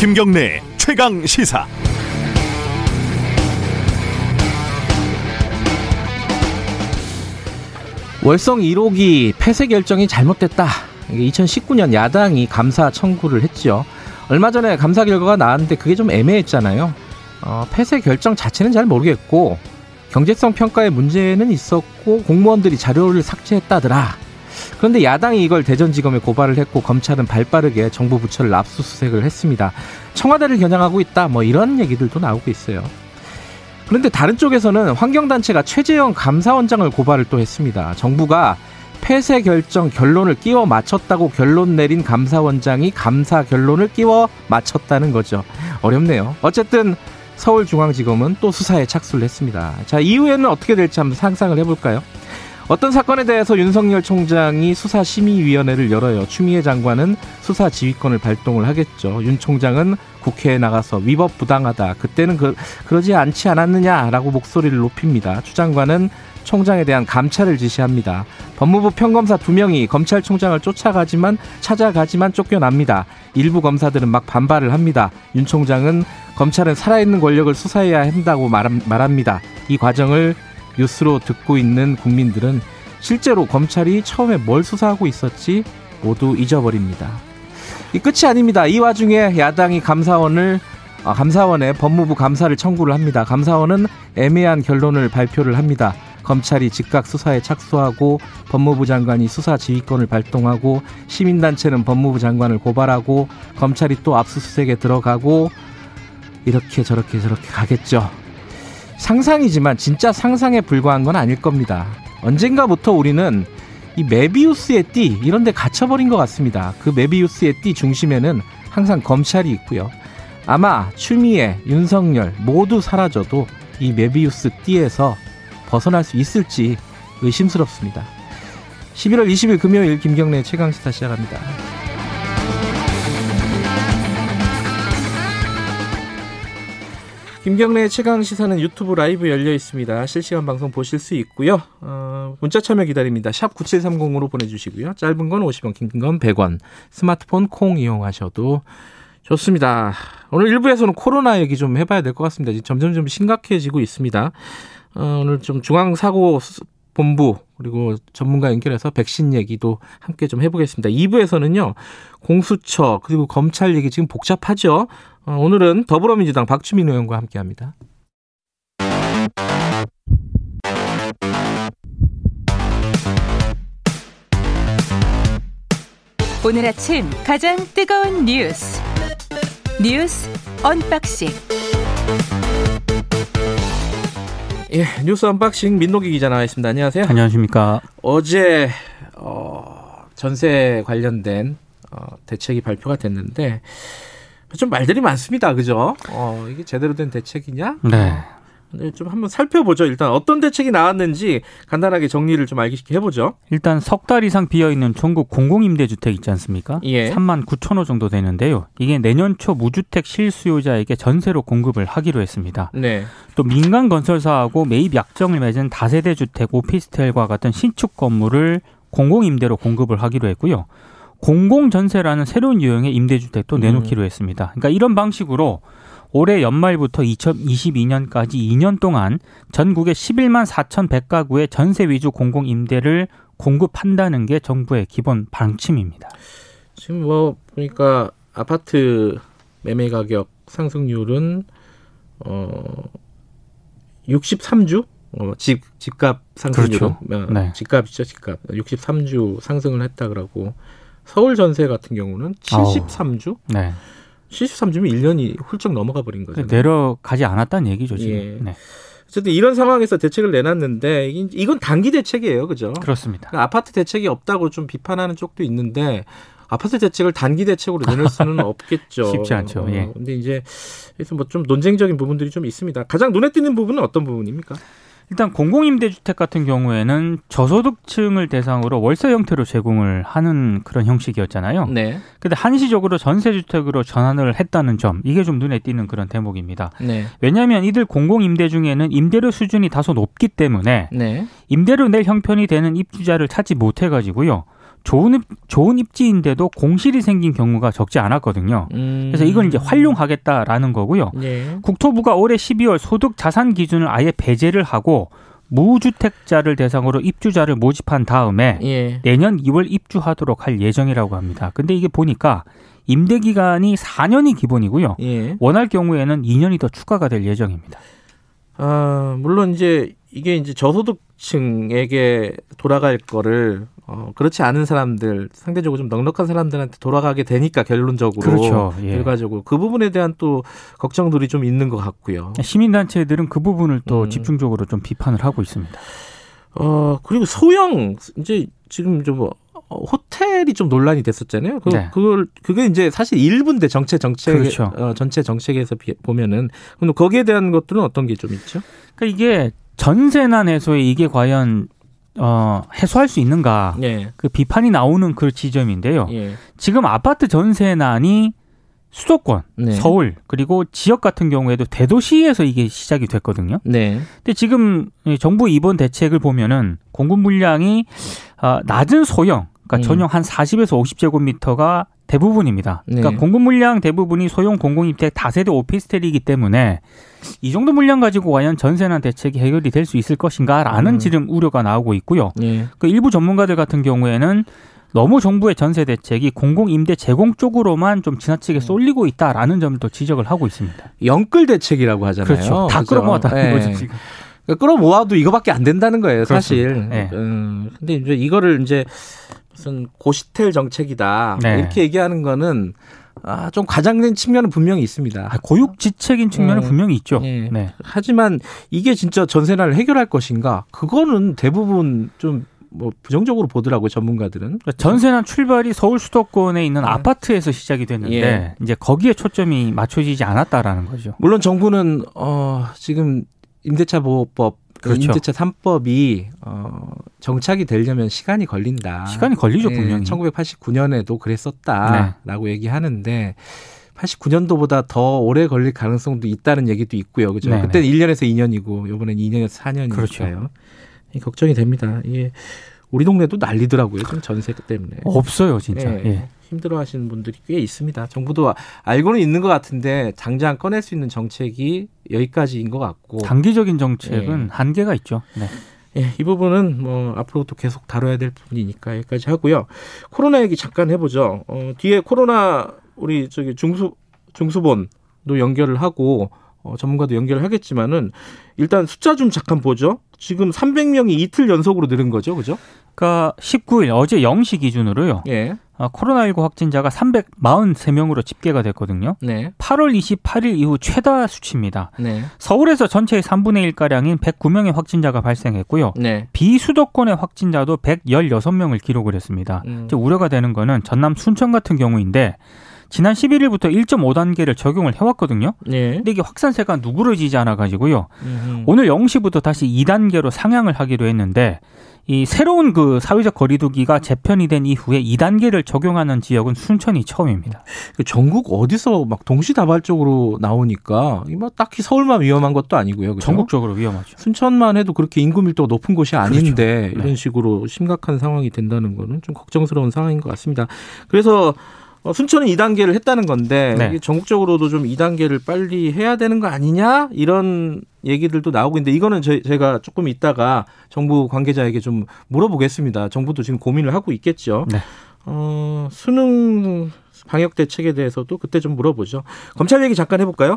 김경래 최강 시사. 월성 1호기 폐쇄 결정이 잘못됐다. 2019년 야당이 감사 청구를 했죠. 얼마 전에 감사 결과가 나왔는데 그게 좀 애매했잖아요. 어, 폐쇄 결정 자체는 잘 모르겠고 경제성 평가에 문제는 있었고 공무원들이 자료를 삭제했다더라. 그런데 야당이 이걸 대전지검에 고발을 했고 검찰은 발빠르게 정부 부처를 압수수색을 했습니다. 청와대를 겨냥하고 있다. 뭐 이런 얘기들도 나오고 있어요. 그런데 다른 쪽에서는 환경단체가 최재형 감사원장을 고발을 또 했습니다. 정부가 폐쇄 결정 결론을 끼워 맞췄다고 결론 내린 감사원장이 감사 결론을 끼워 맞췄다는 거죠. 어렵네요. 어쨌든 서울중앙지검은 또 수사에 착수를 했습니다. 자, 이후에는 어떻게 될지 한번 상상을 해볼까요? 어떤 사건에 대해서 윤석열 총장이 수사심의위원회를 열어요. 추미애 장관은 수사 지휘권을 발동을 하겠죠. 윤 총장은 국회에 나가서 위법 부당하다. 그때는 그, 그러지 않지 않았느냐라고 목소리를 높입니다. 추 장관은 총장에 대한 감찰을 지시합니다. 법무부 평검사 두 명이 검찰총장을 쫓아가지만 찾아가지만 쫓겨납니다. 일부 검사들은 막 반발을 합니다. 윤 총장은 검찰은 살아있는 권력을 수사해야 한다고 말합니다. 이 과정을 뉴스로 듣고 있는 국민들은 실제로 검찰이 처음에 뭘 수사하고 있었지 모두 잊어버립니다. 이 끝이 아닙니다. 이 와중에 야당이 감사원을 아, 감사원에 법무부 감사를 청구를 합니다. 감사원은 애매한 결론을 발표를 합니다. 검찰이 즉각 수사에 착수하고 법무부 장관이 수사 지휘권을 발동하고 시민단체는 법무부 장관을 고발하고 검찰이 또 압수수색에 들어가고 이렇게 저렇게 저렇게 가겠죠. 상상이지만 진짜 상상에 불과한 건 아닐 겁니다. 언젠가부터 우리는 이 메비우스의 띠 이런 데 갇혀버린 것 같습니다. 그 메비우스의 띠 중심에는 항상 검찰이 있고요. 아마 추미애, 윤석열 모두 사라져도 이 메비우스 띠에서 벗어날 수 있을지 의심스럽습니다. 11월 20일 금요일 김경래 최강시사 시작합니다. 김경래 최강 시사는 유튜브 라이브 열려 있습니다. 실시간 방송 보실 수 있고요. 어, 문자 참여 기다립니다. 샵 9730으로 보내주시고요. 짧은 건 50원, 긴 건 100원. 스마트폰 콩 이용하셔도 좋습니다. 오늘 1부에서는 코로나 얘기 좀 해봐야 될 것 같습니다. 점점 점 심각해지고 있습니다. 어, 오늘 좀 중앙사고 본부 그리고 전문가 연결해서 백신 얘기도 함께 좀 해보겠습니다. 2부에서는요 공수처 그리고 검찰 얘기 지금 복잡하죠. 어, 오늘은 더불어민주당 박주민 의원과 함께합니다. 오늘 아침 가장 뜨거운 뉴스 뉴스 unboxing 예, 뉴스 unboxing 민동기 기자 나와 있습니다. 안녕하세요. 안녕하십니까. 어제 어, 전세 관련된 어, 대책이 발표가 됐는데 좀 말들이 많습니다. 그죠? 어, 이게 제대로 된 대책이냐? 네. 네, 좀 한번 살펴보죠. 일단 어떤 대책이 나왔는지 간단하게 정리를 좀 알기 쉽게 해보죠. 일단 석 달 이상 비어 있는 전국 공공임대주택 있지 않습니까? 예. 3만 9천 호 정도 되는데요. 이게 내년 초 무주택 실수요자에게 전세로 공급을 하기로 했습니다. 네. 또 민간 건설사하고 매입 약정을 맺은 다세대 주택, 오피스텔과 같은 신축 건물을 공공임대로 공급을 하기로 했고요. 공공전세라는 새로운 유형의 임대주택도 내놓기로 음. 했습니다. 그러니까 이런 방식으로 올해 연말부터 2022년까지 2년 동안 전국의 11만 4,100가구의 전세 위주 공공 임대를 공급한다는 게 정부의 기본 방침입니다. 지금 뭐 보니까 아파트 매매 가격 상승률은 어 63주 어, 집 집값 상승률은 그렇죠. 어, 네. 집값이죠 집값 63주 상승을 했다 그러고 서울 전세 같은 경우는 73주. 어. 네. 73주면 1년이 훌쩍 넘어가 버린 거죠. 내려가지 않았다는 얘기죠, 지금. 예. 네. 어쨌든 이런 상황에서 대책을 내놨는데 이건 단기 대책이에요, 그죠? 그렇습니다. 그러니까 아파트 대책이 없다고 좀 비판하는 쪽도 있는데 아파트 대책을 단기 대책으로 내놓을 수는 없겠죠. 쉽지 않죠. 예. 어, 근데 이제 그래서 뭐 좀 논쟁적인 부분들이 좀 있습니다. 가장 눈에 띄는 부분은 어떤 부분입니까? 일단 공공임대주택 같은 경우에는 저소득층을 대상으로 월세 형태로 제공을 하는 그런 형식이었잖아요. 네. 근데 한시적으로 전세주택으로 전환을 했다는 점 이게 좀 눈에 띄는 그런 대목입니다. 네. 왜냐하면 이들 공공임대 중에는 임대료 수준이 다소 높기 때문에 네. 임대료 낼 형편이 되는 입주자를 찾지 못해가지고요. 좋은 입, 좋은 입지인데도 공실이 생긴 경우가 적지 않았거든요. 음. 그래서 이걸 이제 활용하겠다라는 거고요. 예. 국토부가 올해 12월 소득 자산 기준을 아예 배제를 하고 무주택자를 대상으로 입주자를 모집한 다음에 예. 내년 2월 입주하도록 할 예정이라고 합니다. 근데 이게 보니까 임대 기간이 4년이 기본이고요. 예. 원할 경우에는 2년이 더 추가가 될 예정입니다. 아, 물론 이제 이게 이제 저소득층에게 돌아갈 거를 어, 그렇지 않은 사람들 상대적으로 좀 넉넉한 사람들한테 돌아가게 되니까 결론적으로 그렇죠. 예. 결과적으로 그 부분에 대한 또 걱정들이 좀 있는 것 같고요. 시민단체들은 그 부분을 또 음. 집중적으로 좀 비판을 하고 있습니다. 어 그리고 소형 이제 지금 좀 뭐, 어, 호텔이 좀 논란이 됐었잖아요. 그, 네. 그걸 그게 이제 사실 일부인데 정체 정책 그렇죠. 어, 전체 정책에서 비- 보면은 그럼 거기에 대한 것들은 어떤 게 좀 있죠? 그러니까 이게 전세난 해소에 이게 과연 어, 해소할 수 있는가 예. 그 비판이 나오는 그 지점인데요. 예. 지금 아파트 전세난이 수도권, 네. 서울 그리고 지역 같은 경우에도 대도시에서 이게 시작이 됐거든요. 네. 근데 지금 이 정부 이번 대책을 보면은 공급 물량이 어, 낮은 소형, 그러니까 음. 전용 한 40에서 50제곱미터가 대부분입니다. 네. 그러니까 공급 물량 대부분이 소형 공공임대 다세대 오피스텔이기 때문에 이 정도 물량 가지고 과연 전세난 대책이 해결이 될 수 있을 것인가라는 음. 지금 우려가 나오고 있고요. 예. 그 일부 전문가들 같은 경우에는 너무 정부의 전세 대책이 공공임대 제공 쪽으로만 좀 지나치게 음. 쏠리고 있다라는 점도 지적을 하고 있습니다. 영끌 대책이라고 하잖아요. 그렇죠. 다 그죠? 끌어모았다는 예. 거죠 지금. 그러니까 끌어모아도 이거밖에 안 된다는 거예요, 사실. 네. 음, 근데 이제 이거를 이제 무슨 고시텔 정책이다 네. 이렇게 얘기하는 거는 아, 좀 과장된 측면은 분명히 있습니다. 아, 고육지책인 측면은 음. 분명히 있죠. 예. 네. 하지만 이게 진짜 전세난을 해결할 것인가? 그거는 대부분 좀 뭐 부정적으로 보더라고요, 전문가들은. 그러니까 전세난 출발이 서울 수도권에 있는 네. 아파트에서 시작이 됐는데 예. 이제 거기에 초점이 맞춰지지 않았다라는 거죠. 물론 정부는 어, 지금 임대차 보호법 그렇죠. 임대차 3법이 어, 정착이 되려면 시간이 걸린다. 시간이 걸리죠 예, 분명히. 1989년에도 그랬었다라고 네. 얘기하는데 89년도보다 더 오래 걸릴 가능성도 있다는 얘기도 있고요. 그죠? 네네. 그때는 1년에서 2년이고 이번엔 2년에서 4년이니까요. 그렇죠. 걱정이 됩니다. 이게 우리 동네도 난리더라고요. 지금 전세 때문에. 없어요 진짜. 예, 예. 힘들어 하시는 분들이 꽤 있습니다. 정부도 알고는 있는 것 같은데 당장 꺼낼 수 있는 정책이 여기까지인 것 같고 단기적인 정책은 예. 한계가 있죠. 네. 예, 이 부분은 뭐 앞으로도 계속 다뤄야 될 부분이니까 여기까지 하고요. 코로나 얘기 잠깐 해보죠. 어, 뒤에 코로나 우리 저기 중수 중수본도 연결을 하고 어, 전문가도 연결을 하겠지만은 일단 숫자 좀 잠깐 보죠. 지금 300명이 이틀 연속으로 늘은 거죠, 그죠? 그러니까 19일 어제 0시 기준으로요. 예, 아, 코로나19 확진자가 343명으로 집계가 됐거든요. 네, 8월 28일 이후 최다 수치입니다. 네, 서울에서 전체의 3분의 1가량인 109명의 확진자가 발생했고요. 네. 비수도권의 확진자도 116명을 기록을 했습니다. 음. 이제 우려가 되는 거는 전남 순천 같은 경우인데 지난 11일부터 1.5단계를 적용을 해왔거든요. 네. 근데 이게 확산세가 누그러지지 않아가지고요. 음, 오늘 0시부터 다시 2단계로 상향을 하기로 했는데 이 새로운 그 사회적 거리두기가 재편이 된 이후에 2단계를 적용하는 지역은 순천이 처음입니다. 그 전국 어디서 막 동시다발적으로 나오니까 이뭐 딱히 서울만 위험한 것도 아니고요. 그죠? 전국적으로 위험하죠. 순천만 해도 그렇게 인구 밀도가 높은 곳이 아닌데 그렇죠. 네. 이런 식으로 심각한 상황이 된다는 거는 좀 걱정스러운 상황인 것 같습니다. 그래서 어, 순천은 2단계를 했다는 건데 네. 이게 전국적으로도 좀 2단계를 빨리 해야 되는 거 아니냐 이런 얘기들도 나오고 있는데 이거는 제, 제가 조금 이따가 정부 관계자에게 좀 물어보겠습니다. 정부도 지금 고민을 하고 있겠죠. 네. 어, 수능 방역 대책에 대해서도 그때 좀 물어보죠. 검찰 얘기 잠깐 해볼까요?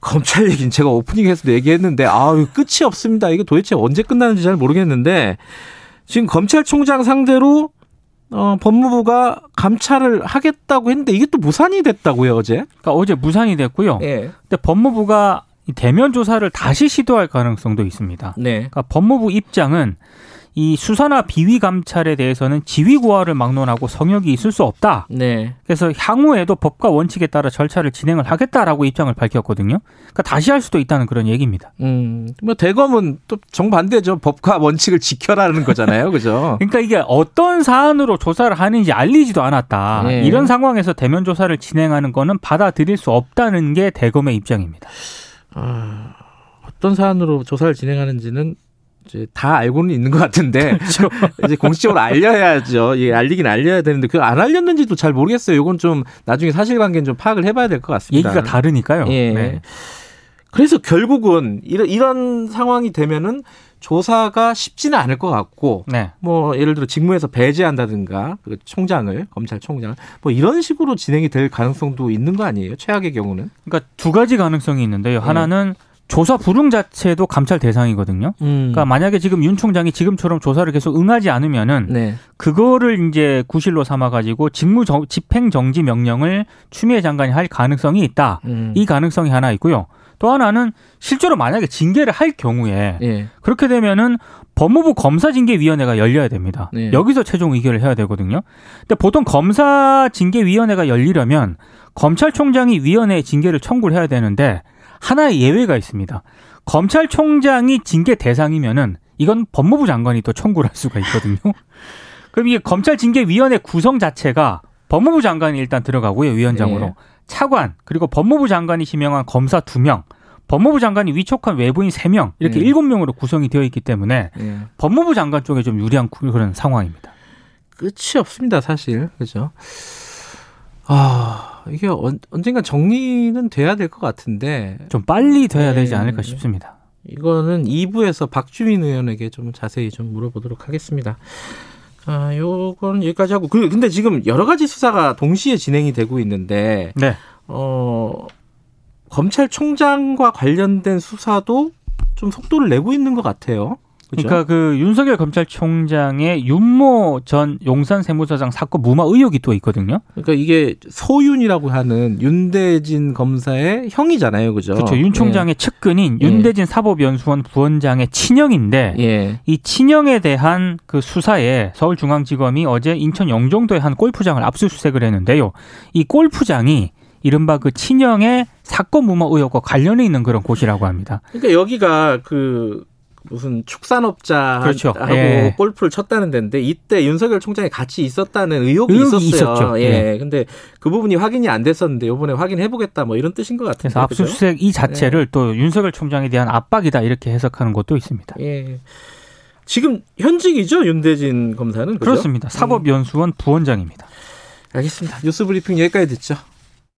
검찰 얘기는 제가 오프닝에서도 얘기했는데 아유 끝이 없습니다. 이게 도대체 언제 끝나는지 잘 모르겠는데 지금 검찰총장 상대로 어, 법무부가 감찰을 하겠다고 했는데 이게 또 무산이 됐다고요 어제? 그러니까 어제 무산이 됐고요. 예. 근데 법무부가 이 대면 조사를 다시 시도할 가능성도 있습니다. 네. 그러니까 법무부 입장은 이 수사나 비위 감찰에 대해서는 지위 고하를 막론하고 성역이 있을 수 없다. 네. 그래서 향후에도 법과 원칙에 따라 절차를 진행을 하겠다라고 입장을 밝혔거든요. 그러니까 다시 할 수도 있다는 그런 얘기입니다. 음, 뭐 대검은 또 정반대죠. 법과 원칙을 지켜라는 거잖아요. 그죠? 그러니까 이게 어떤 사안으로 조사를 하는지 알리지도 않았다. 네. 이런 상황에서 대면 조사를 진행하는 거는 받아들일 수 없다는 게 대검의 입장입니다. 아, 어떤 사안으로 조사를 진행하는지는 이제 다 알고는 있는 것 같은데 그렇죠. 이제 공식적으로 알려야죠. 예, 알리긴 알려야 되는데 그 안 알렸는지도 잘 모르겠어요. 이건 좀 나중에 사실관계는 좀 파악을 해봐야 될 것 같습니다. 얘기가 다르니까요. 예. 네. 그래서 결국은 이런, 이런 상황이 되면은 조사가 쉽지는 않을 것 같고 네. 뭐 예를 들어 직무에서 배제한다든가 그 총장을 검찰총장을 뭐 이런 식으로 진행이 될 가능성도 있는 거 아니에요? 최악의 경우는. 그러니까 두 가지 가능성이 있는데요. 하나는 조사 불응 자체도 감찰 대상이거든요. 그러니까 만약에 지금 윤 총장이 지금처럼 조사를 계속 응하지 않으면은 네. 그거를 이제 구실로 삼아 가지고 직무 정, 집행 정지 명령을 추미애 장관이 할 가능성이 있다. 음. 이 가능성이 하나 있고요. 또 하나는 실제로 만약에 징계를 할 경우에 예. 그렇게 되면은 법무부 검사징계위원회가 열려야 됩니다. 네. 여기서 최종 의결을 해야 되거든요. 근데 보통 검사징계위원회가 열리려면 검찰총장이 위원회에 징계를 청구를 해야 되는데 하나의 예외가 있습니다. 검찰총장이 징계 대상이면은 이건 법무부 장관이 또 청구를 할 수가 있거든요. 그럼 이게 검찰징계위원회 구성 자체가 법무부 장관이 일단 들어가고요, 위원장으로. 네. 차관, 그리고 법무부 장관이 지명한 검사 두 명 법무부 장관이 위촉한 외부인 세 명 이렇게 네. 일곱 명으로 구성이 되어 있기 때문에 예. 법무부 장관 쪽에 좀 유리한 그런 상황입니다. 끝이 없습니다, 사실. 그죠? 아, 이게 언, 언젠가 정리는 돼야 될 것 같은데 좀 빨리 돼야 되지 네. 않을까 싶습니다. 이거는 2부에서 박주민 의원에게 좀 자세히 좀 물어보도록 하겠습니다. 아, 요건 여기까지 하고 그 근데 지금 여러 가지 수사가 동시에 진행이 되고 있는데 네. 어 검찰총장과 관련된 수사도 좀 속도를 내고 있는 것 같아요. 그죠? 그러니까 그 윤석열 검찰총장의 윤모 전 용산 세무서장 사건 무마 의혹이 또 있거든요. 그러니까 이게 소윤이라고 하는 윤대진 검사의 형이잖아요, 그죠? 그렇죠. 윤 총장의 측근인 예. 윤대진 사법연수원 부원장의 친형인데 예. 예. 이 친형에 대한 그 수사에 서울중앙지검이 어제 인천 영종도의 한 골프장을 압수수색을 했는데요. 이 골프장이 이른바 그 친형의 사건 무마 의혹과 관련이 있는 그런 곳이라고 합니다. 그러니까 여기가 그 무슨 축산업자하고 그렇죠. 예. 골프를 쳤다는 데인데 이때 윤석열 총장이 같이 있었다는 의혹이, 의혹이 있었어요. 있었죠. 예. 근데 그 부분이 확인이 안 됐었는데 이번에 확인해 보겠다 뭐 이런 뜻인 것 같은데. 그래서? 압수수색 이 자체를 또 윤석열 총장에 대한 압박이다 이렇게 해석하는 것도 있습니다. 예. 지금 현직이죠 윤대진 검사는 그죠? 그렇습니다. 사법연수원 부원장입니다. 알겠습니다. 뉴스 브리핑 여기까지 듣죠.